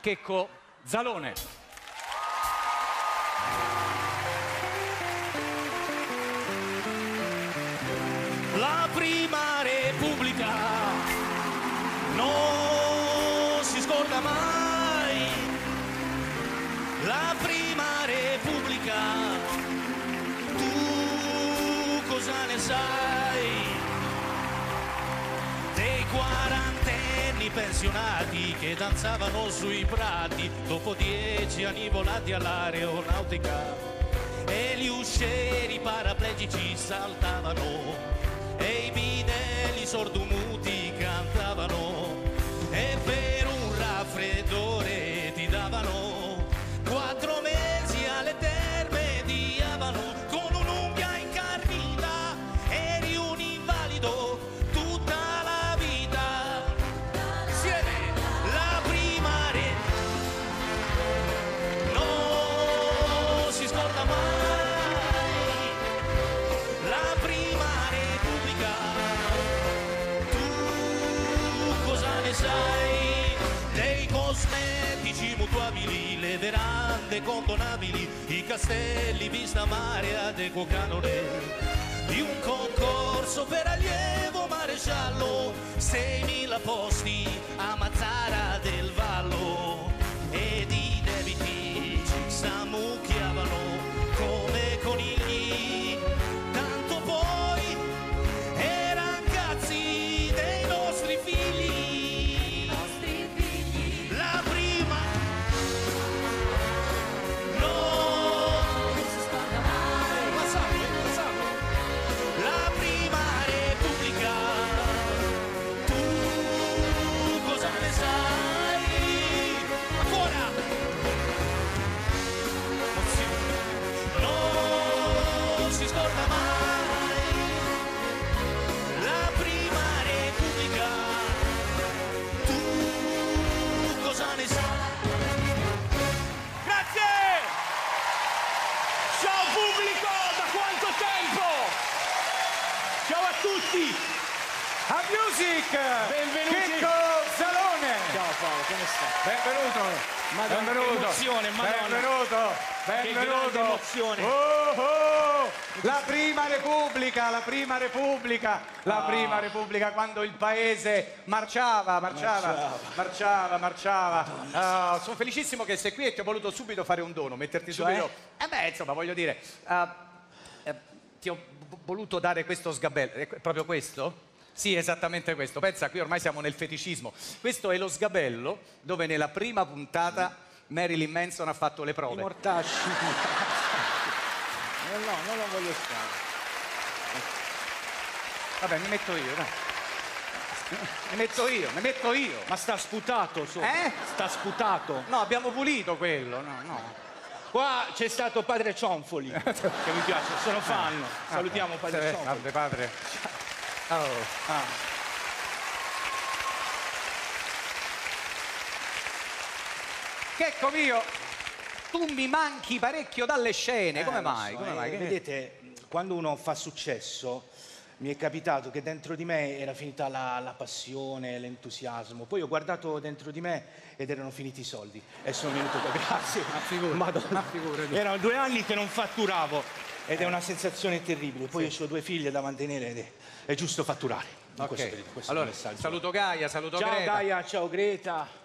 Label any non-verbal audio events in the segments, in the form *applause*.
Checco Zalone. Pensionati che danzavano sui prati dopo dieci anni volati all'aeronautica. E gli uscieri paraplegici saltavano e i bidelli sordumuti castelli vista mare ad equo canone di un concorso per allievo maresciallo 6.000 posti a Mazzara del Benvenuto! Oh, oh! La prima Repubblica, la prima Repubblica, la Ah. prima Repubblica quando il paese marciava, marciava, marciava, marciava. Ah, sono felicissimo che sei qui e ti ho voluto subito fare un dono, metterti Cioè? subito. Eh beh, insomma, voglio dire, ah, eh, ti ho voluto dare questo sgabello, è proprio questo? Sì, esattamente questo. Pensa, qui ormai siamo nel feticismo. Questo è lo sgabello dove nella prima puntata Marilyn Manson ha fatto le I prove. mortacci. *laughs* No, no, non lo voglio fare. Vabbè, mi metto io, dai. Mi metto io, mi metto io. Ma sta sputato sopra. Eh? Sta sputato. No, abbiamo pulito quello, no, no. Qua c'è stato padre Cionfoli, *laughs* che mi piace, sono fan. Salutiamo padre Eh, Cionfoli. Vabbè, padre. Oh. Ah. Checco mio, tu mi manchi parecchio dalle scene, come Eh, lo mai? so, Come eh, mai? Vedete, quando uno fa successo, mi è capitato che dentro di me era finita la, la passione, l'entusiasmo. Poi ho guardato dentro di me ed erano finiti i soldi. E sono venuto qua. *laughs* Grazie. Madonna. ma. Erano due anni che non fatturavo ed è una sensazione terribile. Poi io ho due figlie da mantenere ed è, è giusto fatturare. In Ok. questo questo è il Allora, saluto Gaia, saluto Ciao Greta. Gaia, ciao Greta.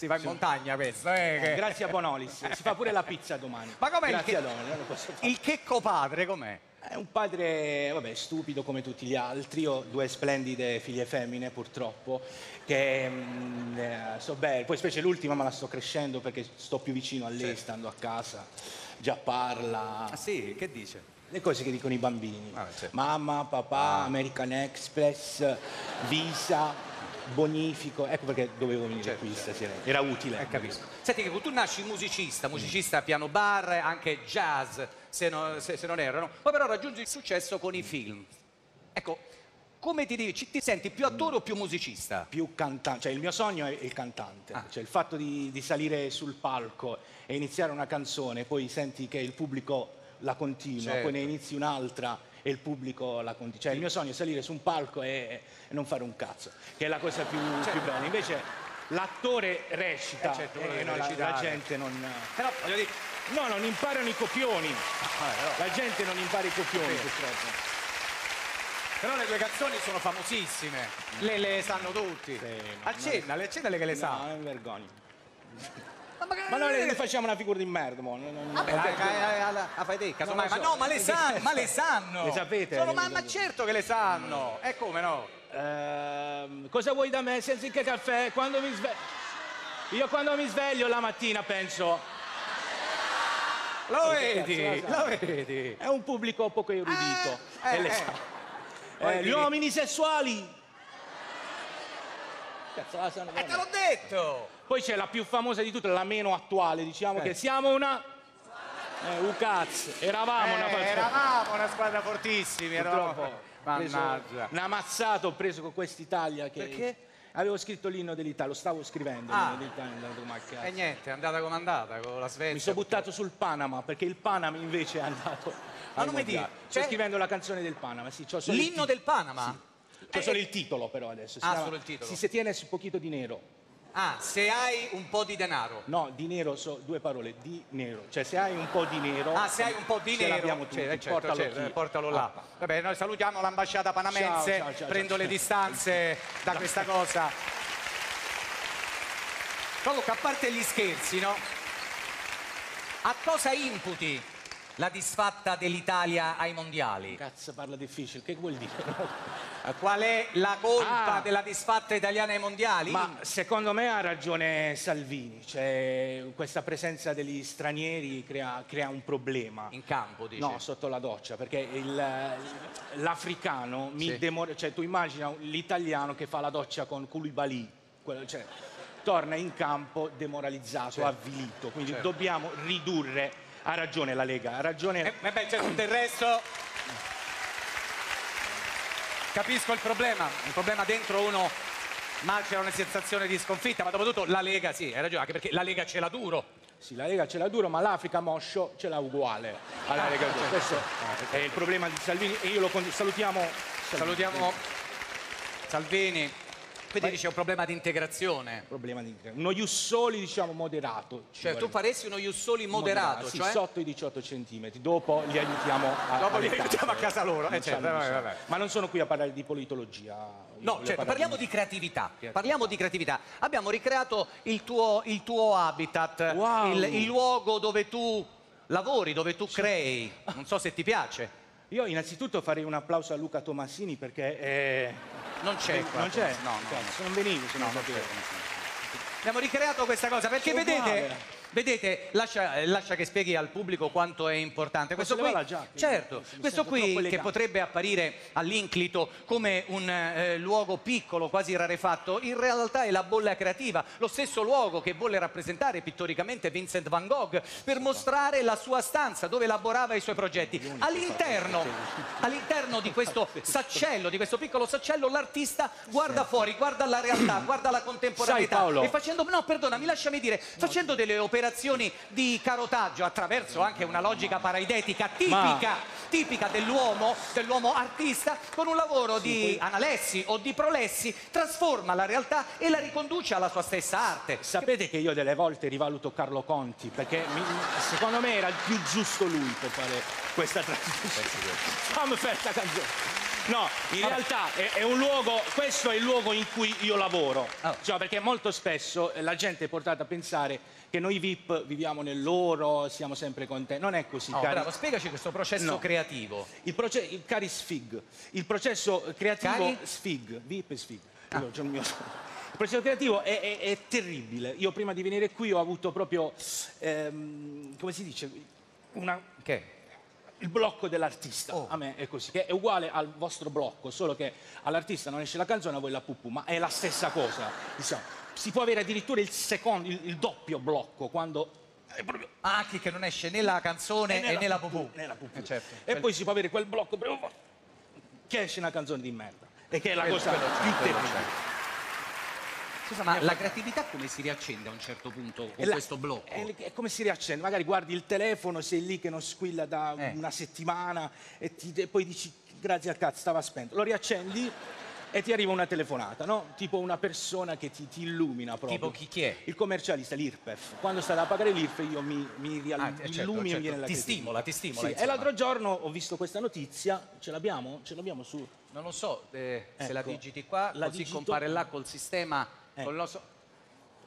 Si va in montagna questo, eh, che- Grazie a Bonolis. Si fa pure la pizza domani. Ma com'è il Grazie che- posso fare. Il checco padre com'è? È un padre, vabbè, stupido come tutti gli altri. Ho due splendide figlie femmine, purtroppo, che mm, eh, so bene. Poi specie l'ultima me la sto crescendo perché sto più vicino a lei stando a casa. Già parla. Ah sì, che dice? Le cose che dicono i bambini. Vabbè, certo. Mamma, papà, American Express, Visa, bonifico. Ecco perché dovevo venire Certo, qui stasera. Era utile. Eh, capisco. Senti che tu nasci musicista, musicista piano bar, anche jazz, se, no- se- se non erano, poi però raggiungi il successo con i film. Ecco, come ti, dici, ci- ti senti più attore o più musicista? più cantante, cioè il mio sogno è il cantante, Ah. cioè il fatto di, di salire sul palco e iniziare una canzone, poi senti che il pubblico la continua, Certo. poi ne inizi un'altra e il pubblico la continua. Cioè il mio sogno è salire su un palco e, e non fare un cazzo, che è la cosa più, Certo. più bella. Invece l'attore recita Eh, certo, quello e deve no, la, la gente non... Però voglio dire, No, non imparano i copioni. Ah, La gente non impara i copioni, Sì. purtroppo. però le tue canzoni sono famosissime, le, le sanno tutti. ma- accennale, accennale che le No, sa. non vergogna. Ma, magari- Ma noi le facciamo una figura di merda, mo. non- non- Vabbè, dai, dai, dai, la fai te, casomai. Non Ma no, ma le sanno, ma le sanno. Le sapete? Sono- ma, ma certo che le sanno. E come no? Ehm, cosa vuoi da me senza che caffè? Quando mi sveglio... Io quando mi sveglio la mattina penso... Lo vedi, lo vedi. È un pubblico poco erudito. Eh, eh. Eh, gli uomini sessuali... Cazzo, la sanno E te l'ho detto. Poi c'è la più famosa di tutte, la meno attuale, diciamo Eh. che siamo una... Eh, Ucaz, eravamo una Eh, eravamo una squadra fortissimi, eravamo... Mannaggia. una mazzata ho preso con quest'Italia che... Perché? Avevo scritto l'inno dell'Italia, lo stavo scrivendo Ah. dell'Italia. E niente, è andata come andata con la Svezia. Mi sono buttato sul Panama perché il Panama invece è andato. Ma non mi dici, Sto cioè- scrivendo la canzone del Panama, sì. L'inno del Panama? C'ho Eh, solo il titolo però adesso. si Ah, chiama solo il titolo. Si se tiene un pochito di nero. Ah, se hai un po' di denaro. No, di nero so due parole, di nero. Cioè se hai un po' di nero. Ah, se hai un po' di nero, l'abbiamo tutti, Cioè, eh, certo, portalo certo, eh, portalo là. Ah, Vabbè, noi salutiamo l'ambasciata panamense, Ciao, ciao, ciao, prendo le distanze da questa cosa. Comunque, a parte gli scherzi, no? A cosa imputi la disfatta dell'Italia ai mondiali? Cazzo, parla difficile, che vuol dire? *laughs* Qual è la colpa Ah. della disfatta italiana ai mondiali? Ma secondo me ha ragione Salvini, cioè questa presenza degli stranieri crea, crea un problema. In campo, dici? No, sotto la doccia, perché l'africano mi Sì. demora, cioè tu immagina l'italiano che fa la doccia con Koulibaly, quello- cioè, torna in campo demoralizzato, Certo. avvilito, quindi Certo. dobbiamo ridurre, ha ragione la Lega, ha ragione... Eh, vabbè, c'è tutto il resto. Capisco il problema. Il problema dentro uno macera una sensazione di sconfitta, ma dopo tutto la Lega, sì, hai ragione, anche perché la Lega ce l'ha duro. Sì, la Lega ce l'ha duro, ma l'Africa moscio ce l'ha uguale alla Lega. certo. Questo è il problema di Salvini e io lo salutiamo. Salutiamo Salvini. Quindi dice un problema di integrazione. Problema di uno Jussoli, diciamo, moderato. ci Cioè, tu vuole. faresti uno Jussoli moderato, sì, cioè? sotto i 18 centimetri. Dopo li aiutiamo a Dopo li aiutiamo a casa loro, eh, Non certo, sanno vabbè, di- vabbè. Ma non sono qui a parlare di politologia. No, certo, parliamo di creatività. Creatività. Parliamo di creatività. Abbiamo ricreato il tuo, il tuo habitat, Wow. il, il luogo dove tu lavori, dove tu crei. Non so se ti piace. Io innanzitutto farei un applauso a Luca Tomassini perché eh, Non c'è qua. non c'è. No, no. Cazzo, non venivo se non sapevo. Abbiamo ricreato questa cosa perché Sono vedete. Vedete lascia, lascia che spieghi al pubblico quanto è importante. Questo Posso qui, certo, questo qui che potrebbe apparire all'inclito come un eh, luogo piccolo, quasi rarefatto, in realtà è la bolla creativa, lo stesso luogo che volle rappresentare pittoricamente Vincent van Gogh per mostrare la sua stanza dove elaborava i suoi progetti. All'interno, all'interno di questo *laughs* saccello, di questo piccolo saccello, l'artista guarda fuori, guarda la realtà, guarda la contemporaneità Sai, Paolo- e facendo, no, perdonami, lasciami dire, facendo delle operazioni di carotaggio attraverso anche una logica paraidetica tipica, tipica dell'uomo, dell'uomo artista, con un lavoro di analessi o di prolessi, trasforma la realtà e la riconduce alla sua stessa arte. Sapete che io delle volte rivaluto Carlo Conti perché mi- secondo me era il più giusto lui per fare questa trasmissione. Fammi fare sta canzone. No, in realtà è, è un luogo, questo è il luogo in cui io lavoro. Ah. Cioè, perché molto spesso eh, la gente è portata a pensare che noi VIP viviamo nell'oro, siamo sempre contenti. Non è così, Oh, cari. bravo, spiegaci questo processo No. creativo. Il, proce- il cari Sfig, il processo creativo Cari? Sfig, VIP e Sfig. Io c'ho il mio- Il processo creativo è, è- è terribile. Io prima di venire qui ho avuto proprio, ehm, come si dice, una- Che? Il blocco dell'artista. Oh. A me è così, che è uguale al vostro blocco, solo che all'artista non esce la canzone, a voi la pupù, ma è la stessa cosa. Diciamo. Si può avere addirittura il secondo, il, il doppio blocco quando è proprio Ah, Anche che non esce né la canzone e né la pupù. né la pupù. Eh, certo. E poi si può avere quel blocco proprio che esce una canzone di merda. E che è la cosa quello c'è, più quello terribile. Scusa, ma la creatività come si riaccende a un certo punto con E la- questo blocco? È, è come si riaccende? Magari guardi il telefono, sei lì che non squilla da Eh. una settimana e, ti- e poi dici grazie al cazzo, stava spento. Lo riaccendi e ti arriva una telefonata, no? Tipo una persona che ti, ti illumina proprio. Tipo chi, chi è? Il commercialista, l'IRPEF. Quando sta da pagare l'IRPEF io mi, mi rial- Ah, eh, certo, illumino certo. e Ti cretina. stimola, ti stimola, Sì, E l'altro giorno ho visto questa notizia, ce l'abbiamo? Ce l'abbiamo su... Non lo so, eh, se la Ecco, digiti qua, la così digito- compare là col sistema, Eh. col nostro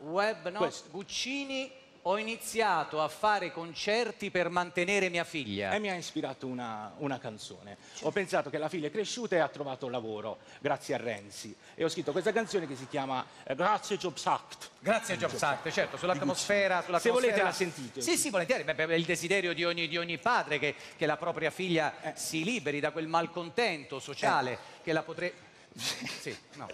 web, no? Guccini, ho iniziato a fare concerti per mantenere mia figlia. E mi ha ispirato una, una canzone. Ho pensato che la figlia è cresciuta e ha trovato lavoro, grazie a Renzi. E ho scritto questa canzone che si chiama eh, Grazie Jobs Act. Grazie Jobs Act, certo, sull'atmosfera, Se sull'atmosfera. volete la sentite. Sì, sì, volentieri, Beh, beh, è il desiderio di ogni, di ogni padre che, che la propria figlia Eh. si liberi da quel malcontento sociale che la potrebbe... Sì, no.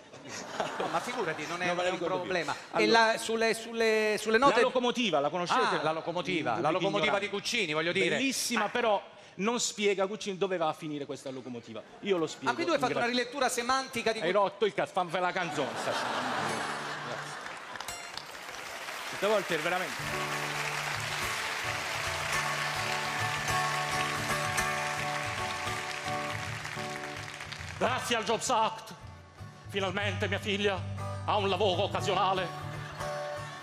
No, ma figurati, non è, Non è un problema. e Allora- la- sulle, sulle, sulle note... La locomotiva, la conoscete? Ah, la locomotiva, la locomotiva ignorante. di Guccini, voglio dire. Bellissima, però non spiega Guccini dove va a finire questa locomotiva. Io lo spiego. Ah, quindi tu hai fatto una rilettura semantica di Hai rotto il cazzo, fammi fare la canzone. Grazie. Tutte volte è veramente... Grazie al Jobs Act, finalmente mia figlia ha un lavoro occasionale.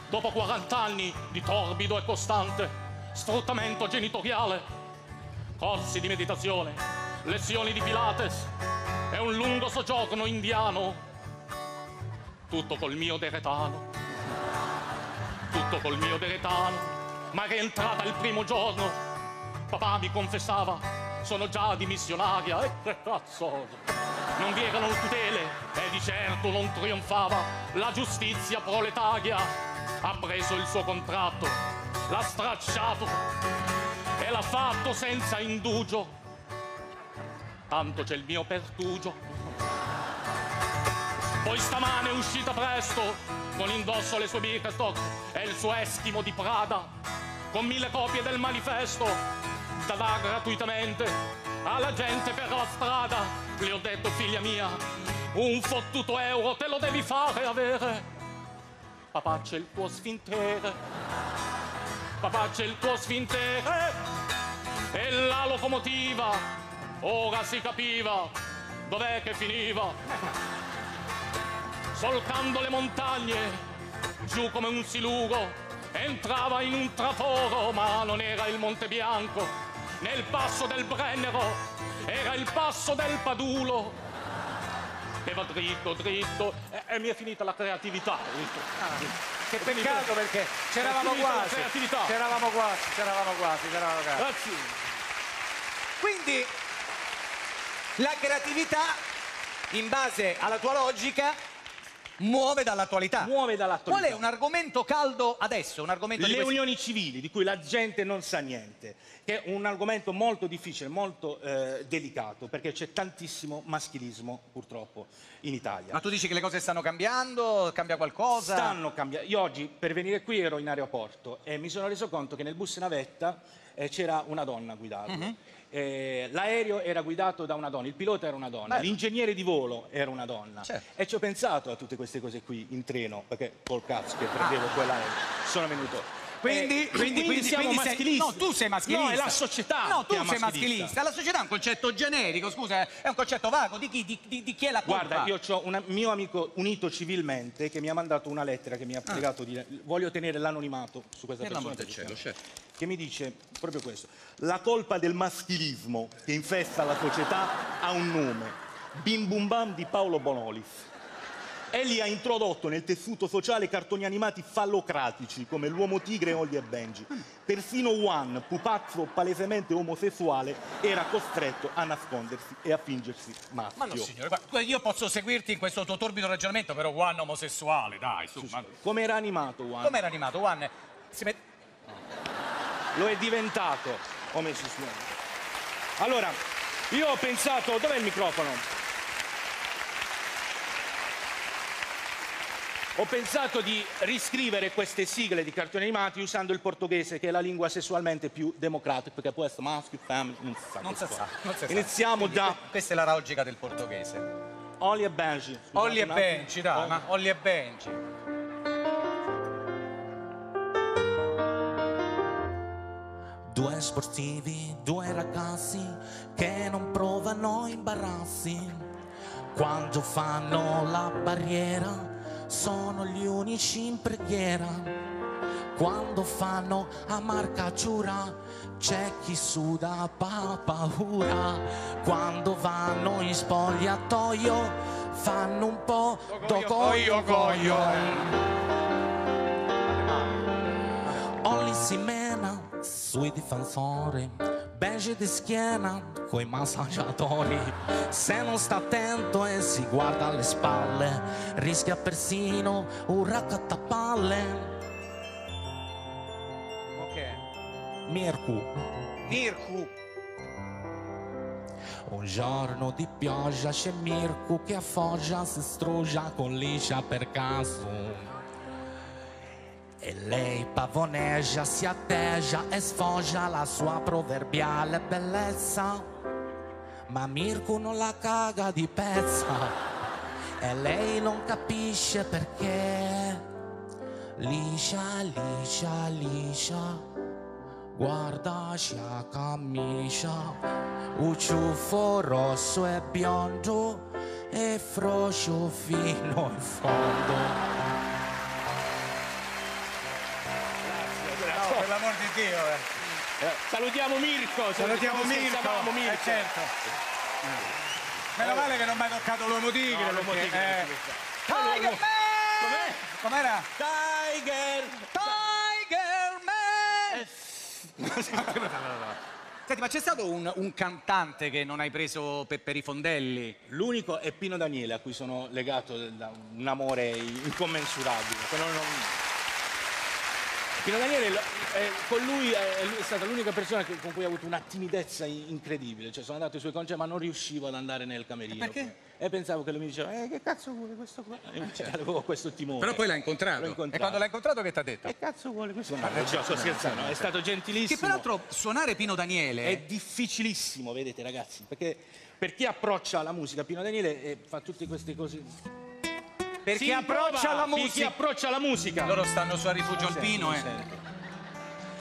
Dopo 40 anni di torbido e costante sfruttamento genitoriale, corsi di meditazione, lezioni di Pilates e un lungo soggiorno indiano. Tutto col mio deretano, tutto col mio deretano, ma rientrata il primo giorno, papà mi confessava, sono già dimissionaria e che cazzo. Non vi erano tutele e di certo non trionfava la giustizia proletaria. Ha preso il suo contratto, l'ha stracciato e l'ha fatto senza indugio. Tanto c'è il mio pertugio. Poi stamane è uscita presto, con indosso le sue Birkenstock e il suo Eschimo di Prada, con mille copie del manifesto, da dare gratuitamente alla gente per la strada. Le ho detto, figlia mia, un fottuto euro te lo devi fare avere. Papà c'è il tuo sfintere, papà c'è il tuo sfintere, e la locomotiva, ora si capiva dov'è che finiva solcando le montagne, giù come un siluro, entrava in un traforo, ma non era il Monte Bianco, nel passo del Brennero, era il passo del Padulo. E va dritto, dritto, e, e mi è finita la creatività. Che peccato perché c'eravamo quasi. C'eravamo quasi, c'eravamo quasi, c'eravamo quasi. Grazie. Quindi la creatività, in base alla tua logica, muove dall'attualità. Muove dall'attualità. Qual è un argomento caldo adesso? Un argomento Le unioni civili, di cui la gente non sa niente, che è un argomento molto difficile, molto eh, delicato, perché c'è tantissimo maschilismo purtroppo in Italia. Ma tu dici che le cose stanno cambiando? Cambia qualcosa? Stanno cambiando. Io oggi per venire qui ero in aeroporto e mi sono reso conto che nel bus navetta eh, c'era una donna a guidarlo. Mhm. Eh, l'aereo era guidato da una donna, il pilota era una donna, l'ingegnere di volo era una donna. Certo. E ci ho pensato a tutte queste cose qui in treno, perché col cazzo che Ah. prendevo quell'aereo, sono venuto. Quindi, Eh, quindi, quindi, siamo quindi sei- maschilisti. no, tu sei maschilista. No, è la società No, tu sei maschilista. maschilista. La società è un concetto generico, scusa, è un concetto vago. Di chi, di, di- di chi è la colpa? Guarda, io ho un mio amico unito civilmente che mi ha mandato una lettera che Ah. mi ha pregato di... Voglio tenere l'anonimato su questa Per persona. cielo, certo. Che mi dice proprio questo. La colpa del maschilismo che infesta la società ha un nome. Bim Bum Bam di Paolo Bonolis. Egli ha introdotto nel tessuto sociale cartoni animati fallocratici come l'uomo tigre Ollie e Benji. Persino Juan, pupazzo palesemente omosessuale, era costretto a nascondersi e a fingersi maschio. Ma no, signore, guarda, io posso seguirti in questo tuo torbido ragionamento, però Juan omosessuale, dai, su. ma- Come era animato Juan? Come era animato? Juan si met- Lo è diventato omosessuale. Allora, io ho pensato, dov'è il microfono? Ho pensato di riscrivere queste sigle di cartoni animati usando il portoghese, che è la lingua sessualmente più democratica, perché può essere maschio, femmina, non si sa. Non si sa, non si sa. Iniziamo Quindi da que- Questa è la logica del portoghese. Ollie e Benji. Scusate Olli e. Benci, dai, ma Olli e Benci. Due sportivi, due ragazzi che non provano imbarazzi Quando fanno la barriera sono gli unici in preghiera. Quando fanno a marca giura c'è chi suda pa paura. Quando vanno in spogliatoio fanno un po' dogoio goio. Olli si mena sui difensori, beige di schiena coi massaggiatori. Se non sta attento e si guarda alle spalle, rischia persino un raccattapalle. Ok. Mirku, Mirku. un giorno di pioggia c'è Mirku che affoggia, si strugia con liscia per caso. E lei pavoneggia, si atteggia e sfoggia la sua proverbiale bellezza. Ma Mirko non la caga di pezza e lei non capisce perché. Liscia, liscia, liscia, guardaci a camicia, un ciuffo rosso e biondo e froscio fino in fondo. L'amor di Dio. eh. Eh, salutiamo Mirko. Salutiamo Mirko. scherzavamo, Mirko. Eh, certo. Meno male che non mi hai toccato l'uomo tigre. No, l'uomo perché, tigre, eh, Tiger Man! Com'era? Tiger! Tiger Man! *laughs* Senti, ma c'è stato un, un cantante che non hai preso pe- per i fondelli? L'unico è Pino Daniele, a cui sono legato da un amore incommensurabile. Pino Daniele, eh, con lui è, è stata l'unica persona che- con cui ho avuto una timidezza in- incredibile. Cioè, sono andato ai suoi concerti, ma non riuscivo ad andare nel camerino. Perché? E pensavo che lui mi diceva, eh, che cazzo vuole questo qua? E invece avevo questo timore. Però poi l'hai incontrato. Incontrato. E quando l'hai incontrato che ti ha detto? Che cazzo vuole questo? No, no, sto scherzando, è stato gentilissimo. Che peraltro suonare Pino Daniele È difficilissimo, vedete ragazzi, perché per chi approccia alla musica, Pino Daniele eh, fa tutte queste cose. Perché Si approccia chi musica. approccia alla musica. Loro stanno su a rifugio alpino eh.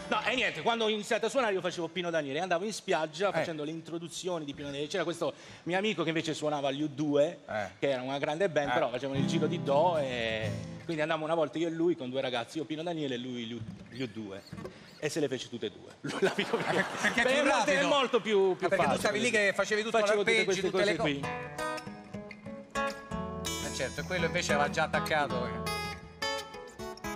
No, e niente, quando ho iniziato a suonare io facevo Pino Daniele, andavo in Eh. spiaggia facendo le introduzioni di Pino Daniele. C'era questo mio amico che invece suonava gli U2, Eh. che era una grande band, Eh. però facevano il giro di Do e quindi andavamo una volta io e lui con due ragazzi, io Pino Daniele e lui gli U- gli U2. E se le fece tutte e due. *laughs* Lui la più perché è più Beh? È molto più, più Ah, perché tu facile. stavi lì che facevi tutto Facevo tutte l'arpeggio, queste tutte le cose cose. Certo, quello invece aveva già attaccato.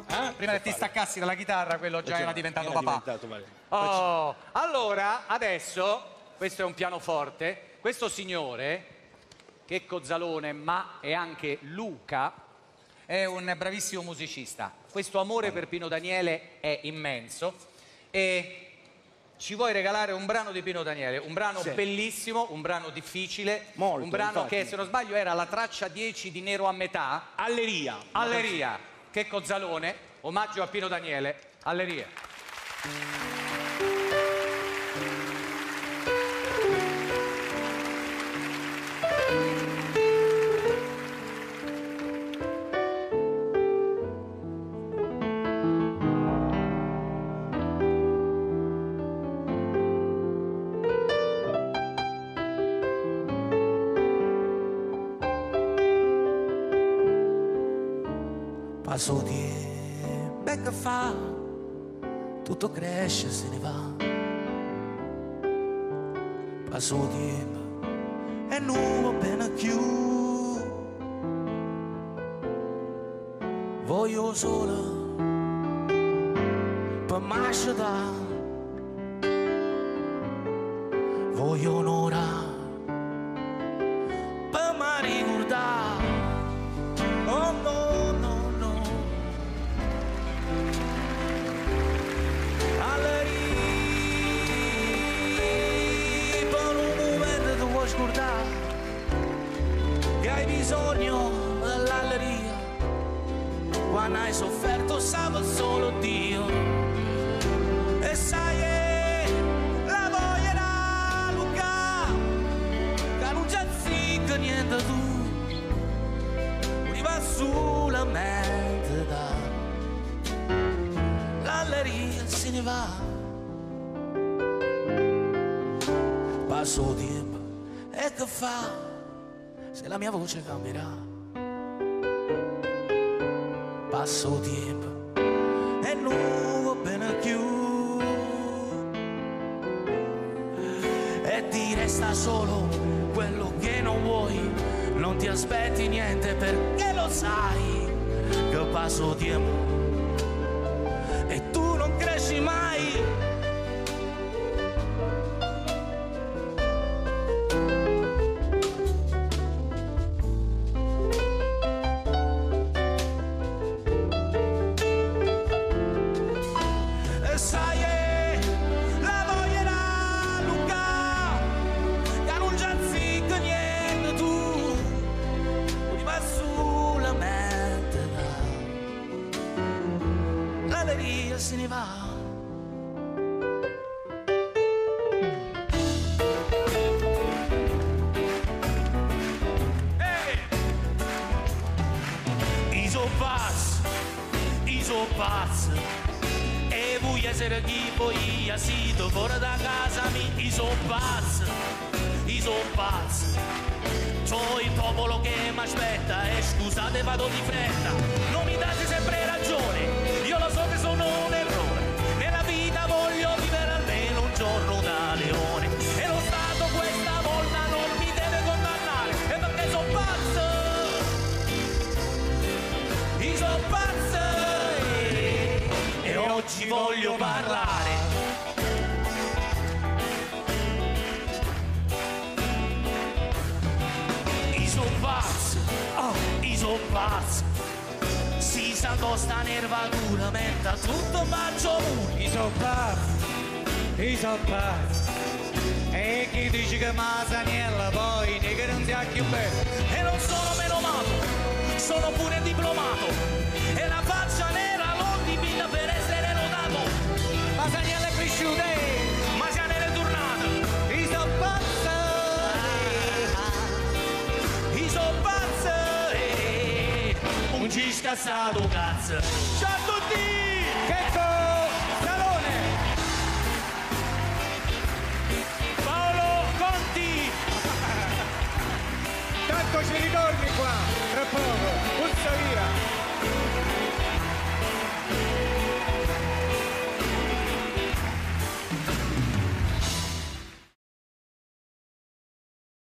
Ah, Prima che ti staccassi dalla chitarra, quello già era diventato era papà. diventato. Oh, allora, adesso, questo è un pianoforte, questo signore, che è Cozzalone, ma è anche Luca, è un bravissimo musicista. Questo amore per Pino Daniele è immenso e ci vuoi regalare un brano di Pino Daniele, un brano Sì. bellissimo, un brano difficile, Molto, un brano infatti. che se non sbaglio era la traccia 10 di Nero a metà, Alleria. Alleria, che Cozzalone, omaggio a Pino Daniele, Alleria. Passo e che fa, tutto cresce e se ne va. Passo tempo e va bene più. Voglio solo per m'asciutare. Voglio un'ora bisogno dell'alleria. Quando hai sofferto sape solo Dio. E sai eh, la voglia da Luca, che non c'è zicca niente tu arriva solamente da l'alleria se ne va passo tempo e che fa se la mia voce cambierà. Passo tempo e non va più. E ti resta solo quello che non vuoi. Non ti aspetti niente perché lo sai che passo tempo E essere chi poi siete fuori da casa mi Iso pazzo, iso pazzo C'ho il popolo che mi aspetta E scusate vado di fretta. Non pazzo. E chi dice che Masaniella poi ne che non sia più bello? E non sono menomato, sono pure diplomato. E la faccia nera l'ho dipinta per essere notato. Masaniella è cresciuta, eh! Ma sia nere tornato. io sono pazzo! I so pazzo un ci cazzo. Ciao a tutti! Ci ritorni qua, tra poco, puzza via!